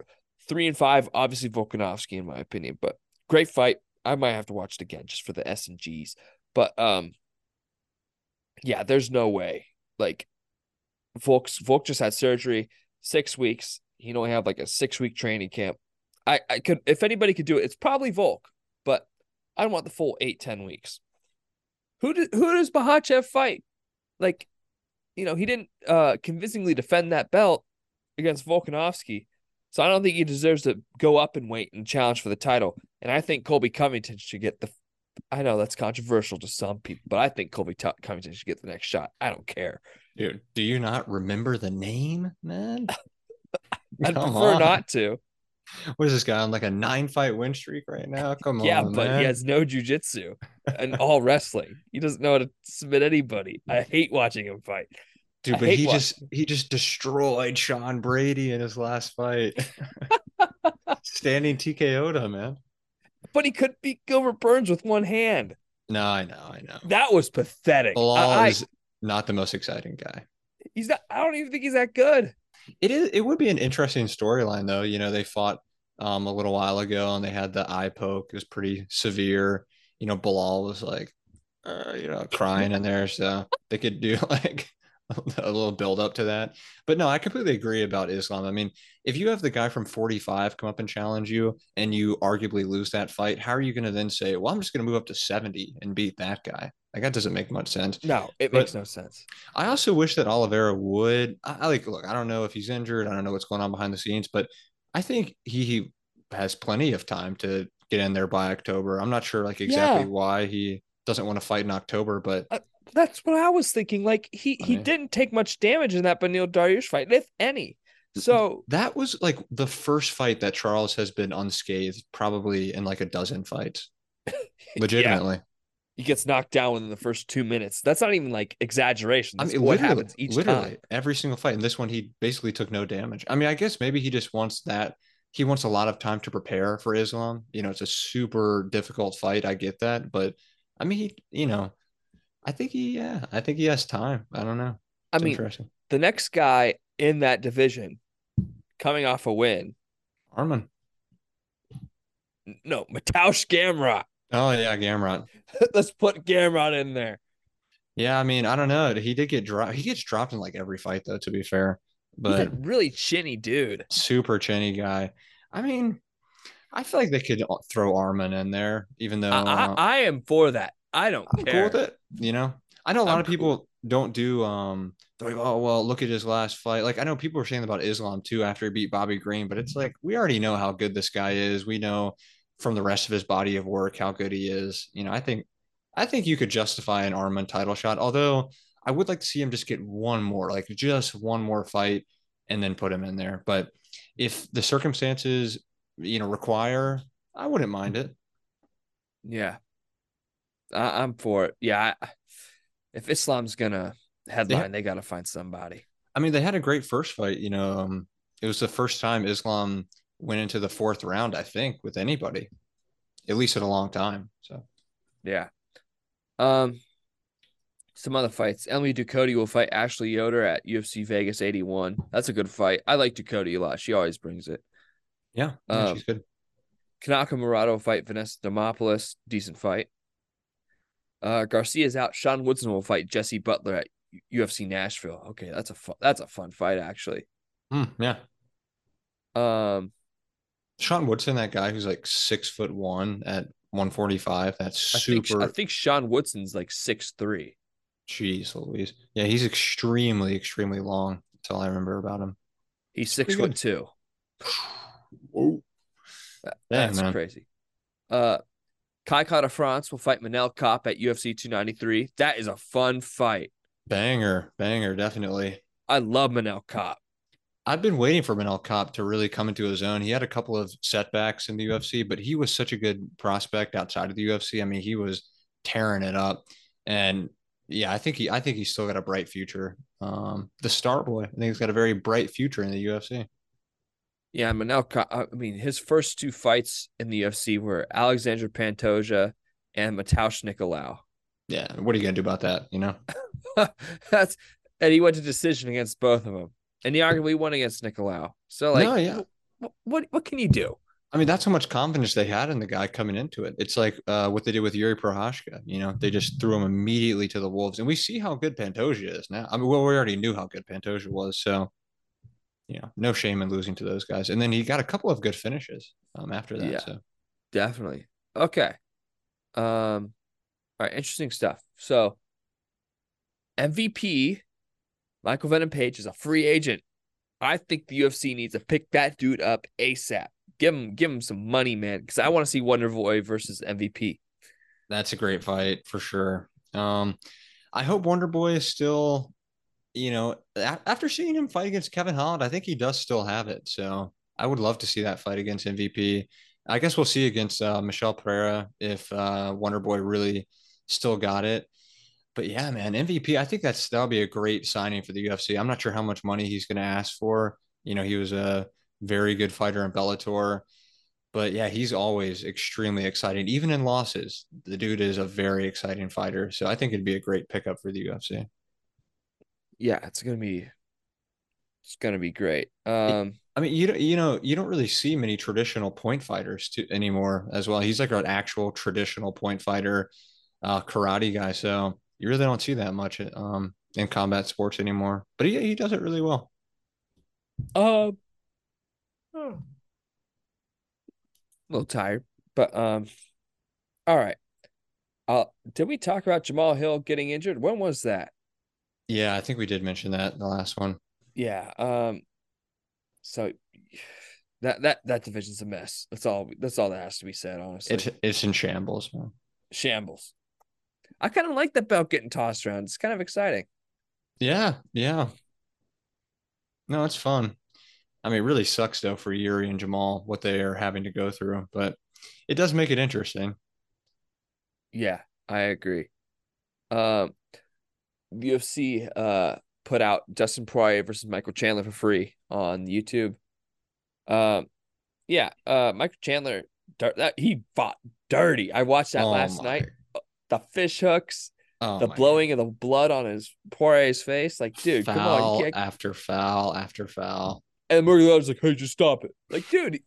three and five, obviously Volkanovski in my opinion, but great fight. I might have to watch it again just for the S and G's. But um, yeah, there's no way. Like Volk's Volk just had surgery, six weeks. He only had like a six week training camp. I, I could if anybody could do it, it's probably Volk, but I don't want the full eight, ten weeks. Who did who does Makhachev fight? Like, you know, he didn't uh convincingly defend that belt against Volkanovski. So I don't think he deserves to go up and wait and challenge for the title. And I think Colby Covington should get the I know that's controversial to some people, but I think Colby Tu- Covington should get the next shot. I don't care. Dude, do you not remember the name, man? I'd Come prefer on. not to. What is this guy on like a nine fight win streak right now? Come yeah, on, Yeah, but man. he has no jujitsu and all wrestling. He doesn't know how to submit anybody. I hate watching him fight. Dude, I but he watching just he just destroyed Sean Brady in his last fight. Standing TKO'd him, man. But he could beat Gilbert Burns with one hand. No, I know, I know. That was pathetic. Belal I, is not the most exciting guy. he's not. I don't even think he's that good. It is. It would be an interesting storyline, though. You know, they fought um a little while ago, and they had the eye poke. It was pretty severe. You know, Belal was like, uh, you know, crying in there, so they could do like a little build up to that. But no, I completely agree about Islam. I mean, if you have the guy from 45 come up and challenge you, and you arguably lose that fight, how are you going to then say, "Well, I'm just going to move up to 70 and beat that guy"? Like that doesn't make much sense. No, it But- makes no sense. I also wish that Oliveira would. I, I like look. I don't know if he's injured. I don't know what's going on behind the scenes, but I think he, he has plenty of time to get in there by October. I'm not sure like exactly Yeah. why he doesn't want to fight in October, but uh, That's what I was thinking. Like he I he mean- didn't take much damage in that Beneil Dariush fight, if any. So that was like the first fight that Charles has been unscathed probably in like a dozen fights. Legitimately. he gets knocked down within the first two minutes. That's not even like exaggeration. I mean, what happens each literally time. every single fight. And this one, he basically took no damage. I mean, I guess maybe he just wants that. He wants a lot of time to prepare for Islam. You know, it's a super difficult fight. I get that, but I mean, he, you know, I think he, yeah, I think he has time. I don't know. I It's mean, interesting. the next guy in that division coming off a win, Arman. no, Mateusz Gamrot. Oh yeah, Gamrot. Let's put Gamrot in there. Yeah, I mean, I don't know. He did get dropped. He gets dropped in like every fight, though. To be fair, He's but a really chinny dude. super chinny guy. I mean, I feel like they could throw Arman in there, even though I, I, uh, I am for that. I don't I'm care. cool with it. You know, I know a lot I'm of people don't do. Um, they're like, oh well, look at his last fight. Like I know people were saying about Islam too after he beat Bobby Green, but it's like we already know how good this guy is. We know from the rest of his body of work how good he is. You know, I think, I think you could justify an Arman title shot. Although I would like to see him just get one more, like just one more fight, and then put him in there. But if the circumstances, you know, require, I wouldn't mind it. Yeah, I, I'm for it. Yeah, I, if Islam's gonna headline, they got to find somebody. I mean, they had a great first fight. You know, um, it was the first time Islam went into the fourth round, I think, with anybody, at least in a long time. So Yeah. Um, some other fights. Emily Ducote will fight Ashley Yoder at UFC Vegas 81. That's a good fight. I like Ducote a lot. She always brings it. yeah, yeah, Um, she's good. Kanako will fight Vanessa Demopoulos. Decent fight. Uh, Garcia's out. Sean Woodson will fight Jesse Butler at UFC Nashville. Okay, that's a fun, that's a fun fight actually. Hmm, yeah. Um, Sean Woodson, that guy who's like six foot one at 145. That's I think super. I think Sean Woodson's like six three. Jeez Louise. Yeah, he's extremely, extremely long. That's all I remember about him. He's six foot two. Whoa. That- That's man. crazy. Uh, Kai Kara France will fight Manel Kape at UFC 293. That is a fun fight. Banger, banger, definitely. I love Manel Kape. I've been waiting for Manel Kape to really come into his own. He had a couple of setbacks in the UFC, but he was such a good prospect outside of the UFC. I mean, he was tearing it up. And yeah, I think he I think he's still got a bright future. Um, the star boy, I think he's got a very bright future in the UFC. Yeah, Manel Kape. I mean, his first two fights in the UFC were Alexander Pantoja and Matheus Nicolau. Yeah, what are you gonna do about that? You know? That's and he went to decision against both of them, and he arguably won against Nicolau. So like, no, yeah. what, what what can you do? I mean, that's how much confidence they had in the guy coming into it. It's like uh, what they did with Yuri Prochazka. You know, they just threw him immediately to the wolves, and we see how good Pantoja is now. I mean, well, we already knew how good Pantoja was, so you know, no shame in losing to those guys. And then he got a couple of good finishes um, after that. Yeah. So Definitely. Okay. Um. All right. Interesting stuff. So, MVP Michael Venom Page is a free agent. I think the UFC needs to pick that dude up ASAP. Give him, give him some money, man. Because I want to see Wonder Boy versus MVP. that's a great fight for sure. Um, I hope Wonder Boy is still, you know, after seeing him fight against Kevin Holland, I think he does still have it. So I would love to see that fight against MVP. I guess we'll see against uh, Michel Pereira if uh, Wonder Boy really still got it. But yeah, man, MVP. I think that's that'll be a great signing for the UFC. I'm not sure how much money he's going to ask for. You know, he was a very good fighter in Bellator. But yeah, he's always extremely exciting. Even in losses, the dude is a very exciting fighter. So I think it'd be a great pickup for the UFC. Yeah, it's gonna be, it's gonna be great. Um. I mean, you don't, you know, you don't really see many traditional point fighters to, anymore as well. He's like an actual traditional point fighter, uh, karate guy. So you really don't see that much um, in combat sports anymore. But he he does it really well. Uh, a little tired, but um, all right. Uh, did we talk about Jamal Hill getting injured? When was that? Yeah, I think we did mention that in the last one. Yeah. Um. So that that that division's a mess. That's all. That's all that has to be said. Honestly, It's it's in shambles, man. shambles. I kind of like that belt getting tossed around. It's kind of exciting. Yeah, yeah. No, it's fun. I mean, it really sucks though for Yuri and Jamal what they are having to go through, but it does make it interesting. Yeah, I agree. Um, UFC uh put out Dustin Poirier versus Michael Chandler for free on YouTube. Um, yeah, uh, Michael Chandler, that he fought dirty. I watched that Oh last my- night. The fish hooks, Oh the blowing of the blood on his Poirier's face. Like, dude, come on, foul you after foul after foul. And Murray was like, hey, just stop it. Like, dude,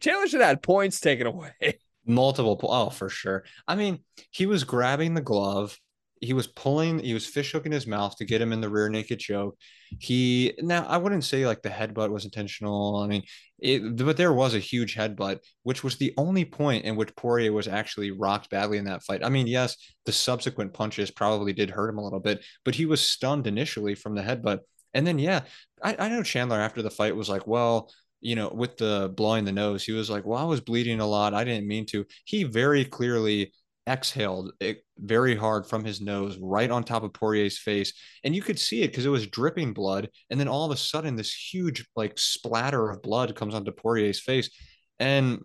Chandler should have had points taken away. Multiple po- oh for sure. I mean, he was grabbing the glove. He was pulling, he was fish hooking his mouth to get him in the rear naked choke. He now I wouldn't say like the headbutt was intentional. I mean, it, but there was a huge headbutt, which was the only point in which Poirier was actually rocked badly in that fight. I mean, yes, the subsequent punches probably did hurt him a little bit, but he was stunned initially from the headbutt. And then, yeah, I, I know Chandler after the fight was like, well, you know, with the blowing the nose, he was like, well, I was bleeding a lot. I didn't mean to. He very clearly exhaled it very hard from his nose right on top of Poirier's face. And you could see it because it was dripping blood. And then all of a sudden, this huge like splatter of blood comes onto Poirier's face. And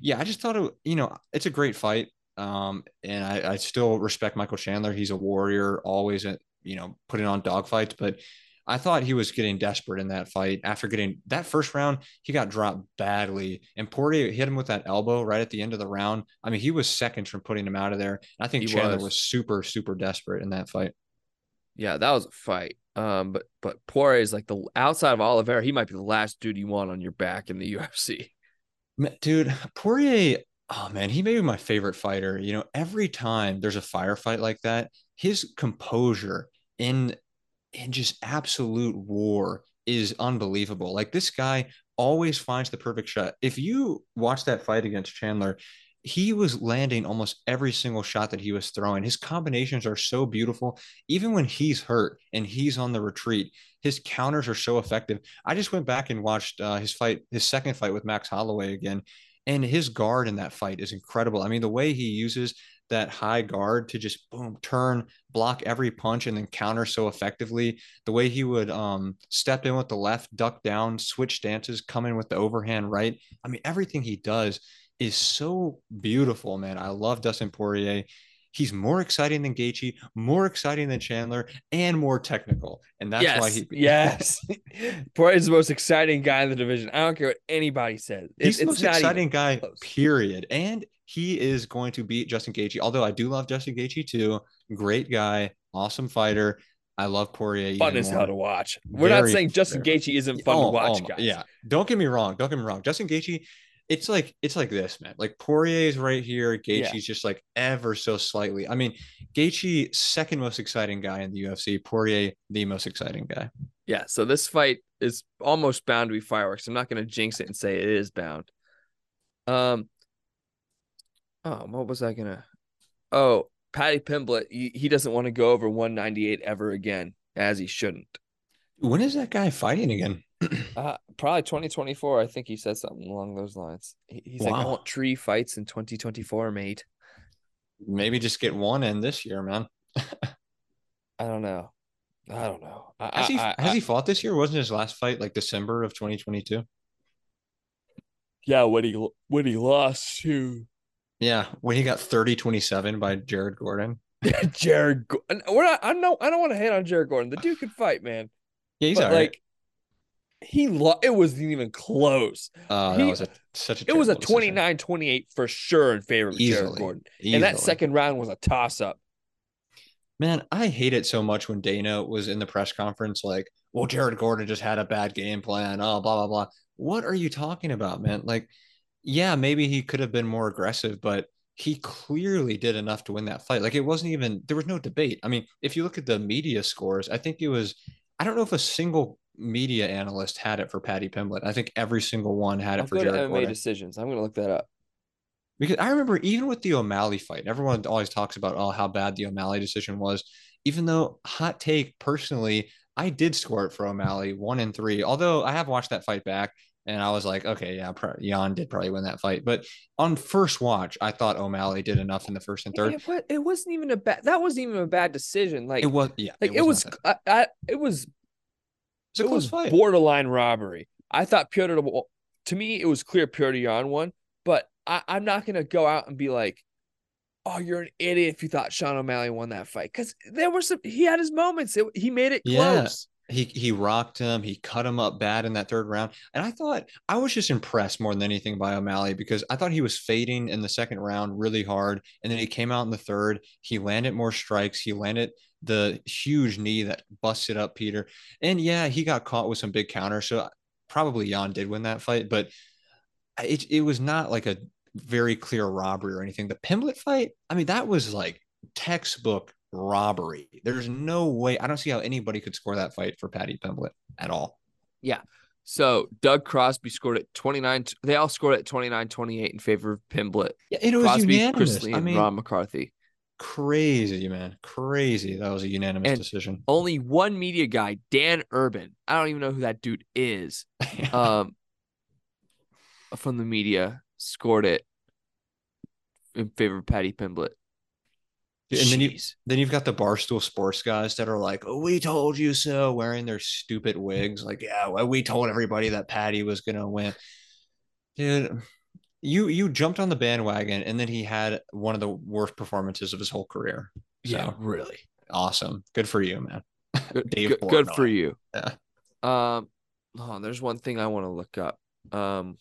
yeah, I just thought it, you know, it's a great fight. Um, and I, I still respect Michael Chandler. He's a warrior, always, uh, you know, putting on dogfights. But I thought he was getting desperate in that fight. After getting that first round, he got dropped badly, and Poirier hit him with that elbow right at the end of the round. I mean, he was seconds from putting him out of there. I think He Chandler was. was super, super desperate in that fight. Yeah, that was a fight. Um, but but Poirier is like the outside of Oliveira, he might be the last dude you want on your back in the UFC. Dude, Poirier, oh man, he may be my favorite fighter. You know, every time there's a firefight like that, his composure in in just absolute war is unbelievable. Like this guy always finds the perfect shot. If you watch that fight against Chandler, he was landing almost every single shot that he was throwing. His combinations are so beautiful. Even when he's hurt and he's on the retreat, his counters are so effective. I just went back and watched uh, his fight, his second fight with Max Holloway again, and his guard in that fight is incredible. I mean, the way he uses that high guard to just boom turn block every punch and then counter so effectively the way he would um step in with the left duck down switch stances come in with the overhand right i mean everything he does is so beautiful, man. I love Dustin Poirier. He's more exciting than Gaethje, more exciting than Chandler, and more technical. And that's yes, why he yes. Poirier is the most exciting guy in the division. I don't care what anybody says. It- He's the most exciting guy, close. period. And he is going to beat Justin Gaethje. Although I do love Justin Gaethje too. Great guy, awesome fighter. I love Poirier. Fun as hell to watch. We're not saying Justin fair. Gaethje isn't fun Oh, to watch, oh guys. Yeah, don't get me wrong. Don't get me wrong. Justin Gaethje, it's like it's like this, man. Like Poirier's right here. Gaethje's Yeah. just like ever so slightly. I mean, Gaethje second most exciting guy in the UFC. Poirier the most exciting guy. Yeah, so this fight is almost bound to be fireworks. I'm not going to jinx it and say it is bound. Um, oh, what was I gonna? Oh, Paddy Pimblett, he, he doesn't want to go over 198 ever again, as he shouldn't. When is that guy fighting again? Uh, probably 2024. I think he said something along those lines. He, he's like, I Wow. want tree fights in 2024, mate. Maybe just get one in this year, man. I don't know. I don't know. I, Has he I- I- he fought this year? Wasn't his last fight like December of 2022? yeah, when he when he lost to Yeah, when he got 30-27 by Jared Gordon. Jared. Go- We're not. I know. I don't want to hate on Jared Gordon. The dude could fight, man. Yeah, he's but all right. like he lo- it wasn't even close. Uh, that was a, such a It was a terrible 29-28 for sure in favor of Jared Easily. Gordon. And that second round was a toss up. Man, I hate it so much when Dana was in the press conference, like, well, Jared Gordon just had a bad game plan. Oh, blah, blah, blah. What are you talking about, man? Like, yeah, maybe he could have been more aggressive, but he clearly did enough to win that fight. Like, it wasn't even, there was no debate. I mean, if you look at the media scores, I think it was, I don't know if a single media analyst had it for Paddy Pimblett. I think every single one had it I'll for Jared MMA Gordon. decisions. I'm gonna look that up. Because I remember even with the O'Malley fight, everyone always talks about oh how bad the O'Malley decision was. Even though hot take personally, I did score it for O'Malley one and three. Although I have watched that fight back and I was like, okay, yeah, pro- Yan did probably win that fight. But on first watch, I thought O'Malley did enough in the first and third. It, it wasn't even a bad. That wasn't even a bad decision. Like It was yeah, like it was. not that- I, I, it was. It's a it close was fight. borderline robbery. I thought Petr. To me, it was clear Petr Yan won, but I, I'm not gonna go out and be like, "Oh, you're an idiot if you thought Sean O'Malley won that fight," because there were some. He had his moments. It, he made it Yeah. close. He he rocked him. He cut him up bad in that third round. And I thought I was just impressed more than anything by O'Malley because I thought he was fading in the second round really hard. And then he came out in the third. He landed more strikes. He landed the huge knee that busted up Peter. And yeah, he got caught with some big counters. So probably Yan did win that fight, but it it was not like a very clear robbery or anything. The Pimblett fight, I mean, that was like textbook robbery. There's no way. I don't see how anybody could score that fight for Paddy Pimblett at all. Yeah. So Doug Crosby scored at 29. They all scored at 29 28 in favor of Pimblett. Yeah, it was Crosby, unanimous. I mean, Ron McCarthy. crazy, man. Crazy. That was a unanimous And- decision. Only one media guy, Dan Urban. I don't even know who that dude is. Um, from the media scored it in favor of Paddy Pimblett. And then you, then you've got the barstool sports guys that are like, "Oh, we told you so," wearing their stupid wigs. Like, yeah, well, we told everybody that Paddy was gonna win. Dude, you you jumped on the bandwagon, and then he had one of the worst performances of his whole career. So yeah, really. awesome, good for you, man. Good, Dave good, good for you. Yeah. Um, oh, there's one thing I want to look up. Um,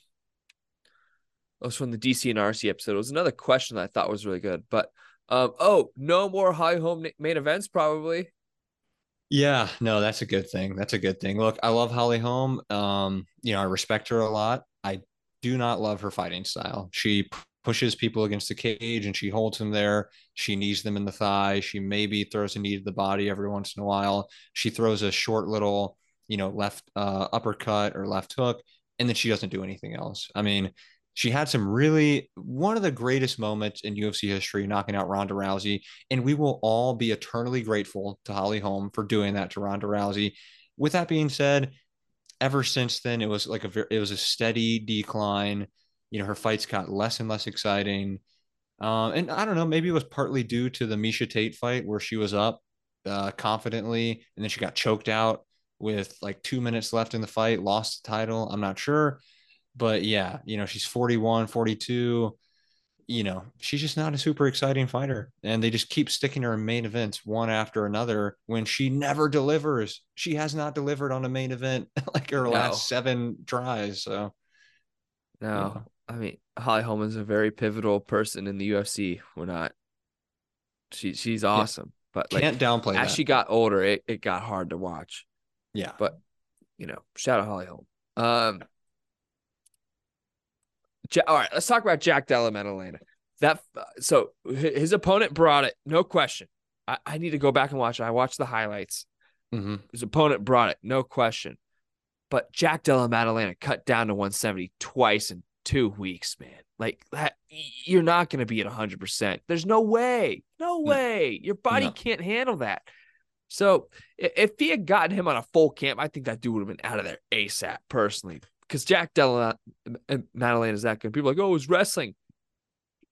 it was from the DC and RC episode. It was another question that I thought was really good, but um, oh, no more high home main events, probably. Yeah, no, that's a good thing. That's a good thing. Look, I love Holly Holm. Um, you know, I respect her a lot. I do not love her fighting style. She pushes people against the cage and she holds them there. She knees them in the thigh. She maybe throws a knee to the body every once in a while. She throws a short little, you know, left uh, uppercut or left hook, and then she doesn't do anything else. I mean, she had some really one of the greatest moments in UFC history, knocking out Ronda Rousey, and we will all be eternally grateful to Holly Holm for doing that to Ronda Rousey. With that being said, ever since then, it was like a it was a steady decline. You know, her fights got less and less exciting. Um, and I don't know, maybe it was partly due to the Miesha Tate fight where she was up uh, confidently and then she got choked out with like two minutes left in the fight, lost the title. I'm not sure. But yeah, you know, she's 41, 42. You know, she's just not a super exciting fighter. And they just keep sticking her in main events one after another when she never delivers. She has not delivered on a main event like her No. last seven tries. So No, I mean Holly Holm is a very pivotal person in the UFC. We're not. She she's awesome, but like can't downplay as that. she got older, it, it got hard to watch. yeah. But you know, shout out Holly Holm. Um, all right, let's talk about Jack Della Maddalena. That so his opponent brought it, no question. I, I need to go back and watch it. I watched the highlights. hmm His opponent brought it, no question. But Jack Della Maddalena cut down to 170 twice in two weeks, man. Like that, you're not going to be at 100%. There's no way, no way. Your body No. can't handle that. So if he had gotten him on a full camp, I think that dude would have been out of there ASAP, personally. Because Jack Della uh, Maddalena is that good. People are like, oh, it was wrestling.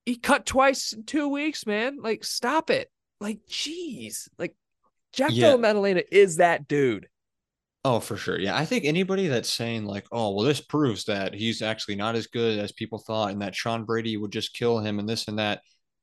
He cut twice in two weeks, man. Like, stop it. Like, jeez. Like, Jack Yeah. Della Maddalena is that dude. Oh, for sure. Yeah. I think anybody that's saying, like, oh, well, this proves that he's actually not as good as people thought and that Sean Brady would just kill him and this and that.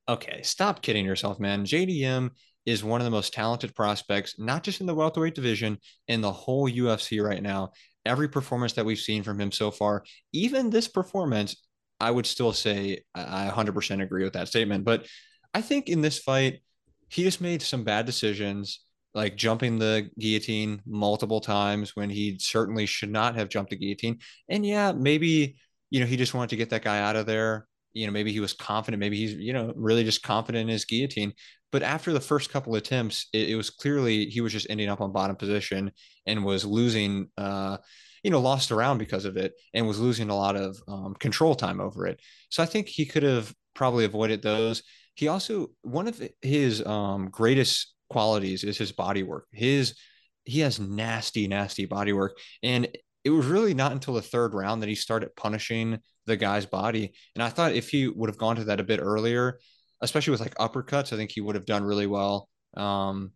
Okay. Stop kidding yourself, man. JDM is one of the most talented prospects, not just in the welterweight division, in the whole UFC right now. Every performance that we've seen from him so far, even this performance, I would still say I I 100% agree with that statement. But I think in this fight, he just made some bad decisions like jumping the guillotine multiple times when he certainly should not have jumped the guillotine. And yeah, maybe, you know, he just wanted to get that guy out of there. You know, maybe he was confident. Maybe he's, you know, really just confident in his guillotine. But after the first couple attempts, it, it was clearly he was just ending up on bottom position and was losing, uh, you know, lost around because of it and was losing a lot of um, control time over it. So I think he could have probably avoided those. He also, one of his um, greatest qualities is his body work. His he has nasty, nasty body work. And it was really not until the third round that he started punishing the guy's body. And I thought if he would have gone to that a bit earlier, especially with like uppercuts, I think he would have done really well um,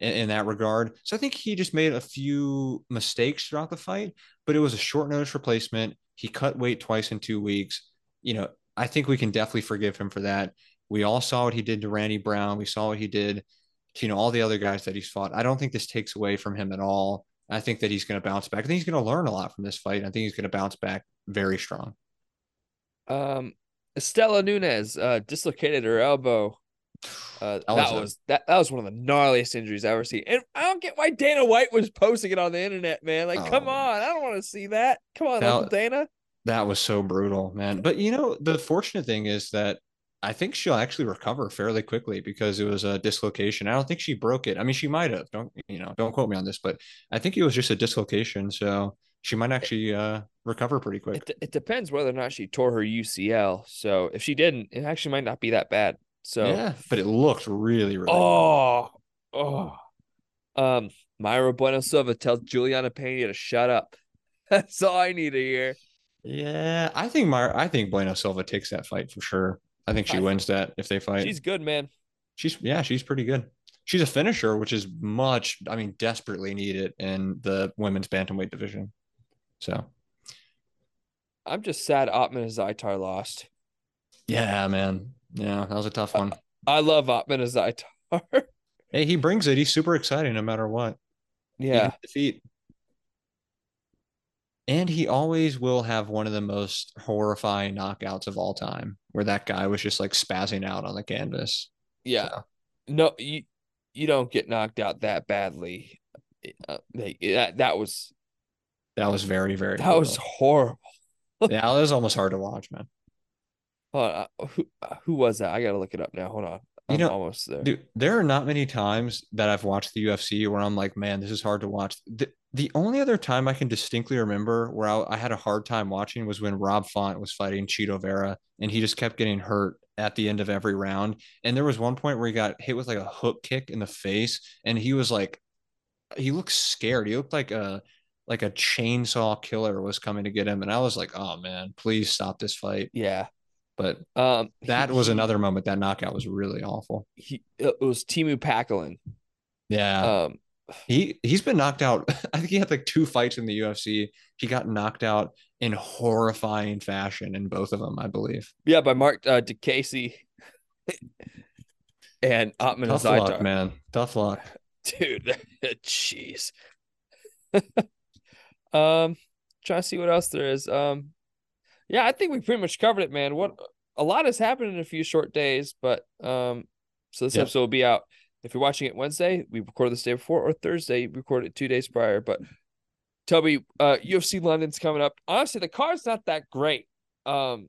in, in that regard. So I think he just made a few mistakes throughout the fight, but it was a short notice replacement. He cut weight twice in two weeks. You know, I think we can definitely forgive him for that. We all saw what he did to Randy Brown. We saw what he did to, you know, all the other guys that he's fought. I don't think this takes away from him at all. I think that he's going to bounce back. I think he's going to learn a lot from this fight. I think he's going to bounce back very strong. Um, Estella Nunez uh, dislocated her elbow. Uh, that, That was, that that was one of the gnarliest injuries I've ever seen, and I don't get why Dana White was posting it on the internet, man. Like, come Oh. on, I don't want to see that. Come on, That- Dana. That was so brutal, man. But you know, the fortunate thing is that I think she'll actually recover fairly quickly because it was a dislocation. I don't think she broke it. I mean, she might have. Don't you know? Don't quote me on this, but I think it was just a dislocation. So she might actually uh, recover pretty quick. It, it depends whether or not she tore her UCL. So if she didn't, it actually might not be that bad. So yeah, but it looked really, really. Oh, oh. Um, Mayra Bueno Silva tells Juliana Pena to shut up. That's all I need to hear. Yeah, I think Mar. I think Bueno Silva takes that fight for sure. I think she I- wins that if they fight. She's good, man. she's yeah, she's pretty good. She's a finisher, which is much, I mean, desperately needed in the women's bantamweight division. So I'm just sad Ottman Azaitar lost. yeah, man, yeah, that was a tough one. I love Ottman Azaitar. Hey, he brings it. He's super exciting no matter what. yeah. defeat. And he always will have one of the most horrifying knockouts of all time, where that guy was just like spazzing out on the canvas. Yeah. So, No, you you don't get knocked out that badly. Uh, they, that that was that was very, very. that was horrible. yeah, it was almost hard to watch, man. Hold on, uh, who uh, who was that? I gotta look it up now. Hold on. You I'm know, almost there. Dude, there are not many times that I've watched the UFC where I'm like, man, this is hard to watch. The, the only other time I can distinctly remember where I, I had a hard time watching was when Rob Font was fighting Chito Vera and he just kept getting hurt at the end of every round. And there was one point where he got hit with like a hook kick in the face and he was like, he looked scared. He looked like a like a chainsaw killer was coming to get him. And I was like, oh man, please stop this fight. Yeah. But Um, that he- was another moment. That knockout was really awful. He, it was Teemu Packalén. Yeah. Um, He he's been knocked out. I think he had like two fights in the UFC. He got knocked out in horrifying fashion in both of them, I believe. yeah, by Mark uh, Diakiese and Ottman Tough luck, man. Tough luck. Dude, jeez. Um, trying to see what else there is. Um, yeah, I think we pretty much covered it, man. What a lot has happened in a few short days, but um, so this episode will be out. If you're watching it Wednesday, we record this day before, or Thursday, we record it two days prior. But Toby, uh, UFC London's coming up. Honestly, the card's not that great. Um,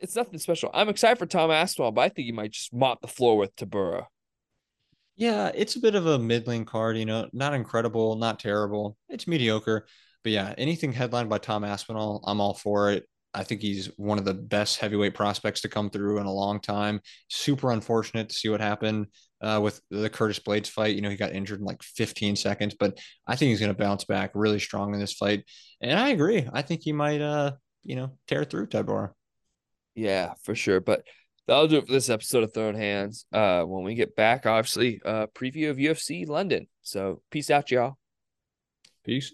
it's nothing special. I'm excited for Tom Aspinall, but I think he might just mop the floor with Tybura. Yeah, it's a bit of a middling card, you know, not incredible, not terrible. It's mediocre. But yeah, anything headlined by Tom Aspinall, I'm all for it. I think he's one of the best heavyweight prospects to come through in a long time. Super unfortunate to see what happened uh, with the Curtis Blaydes fight. You know, he got injured in like 15 seconds, but I think he's going to bounce back really strong in this fight. And I agree. I think he might, uh, you know, tear through Tybura. Yeah, for sure. But that'll do it for this episode of Throwin' Hands. Uh, when we get back, obviously, uh, preview of UFC London. So peace out, y'all. Peace.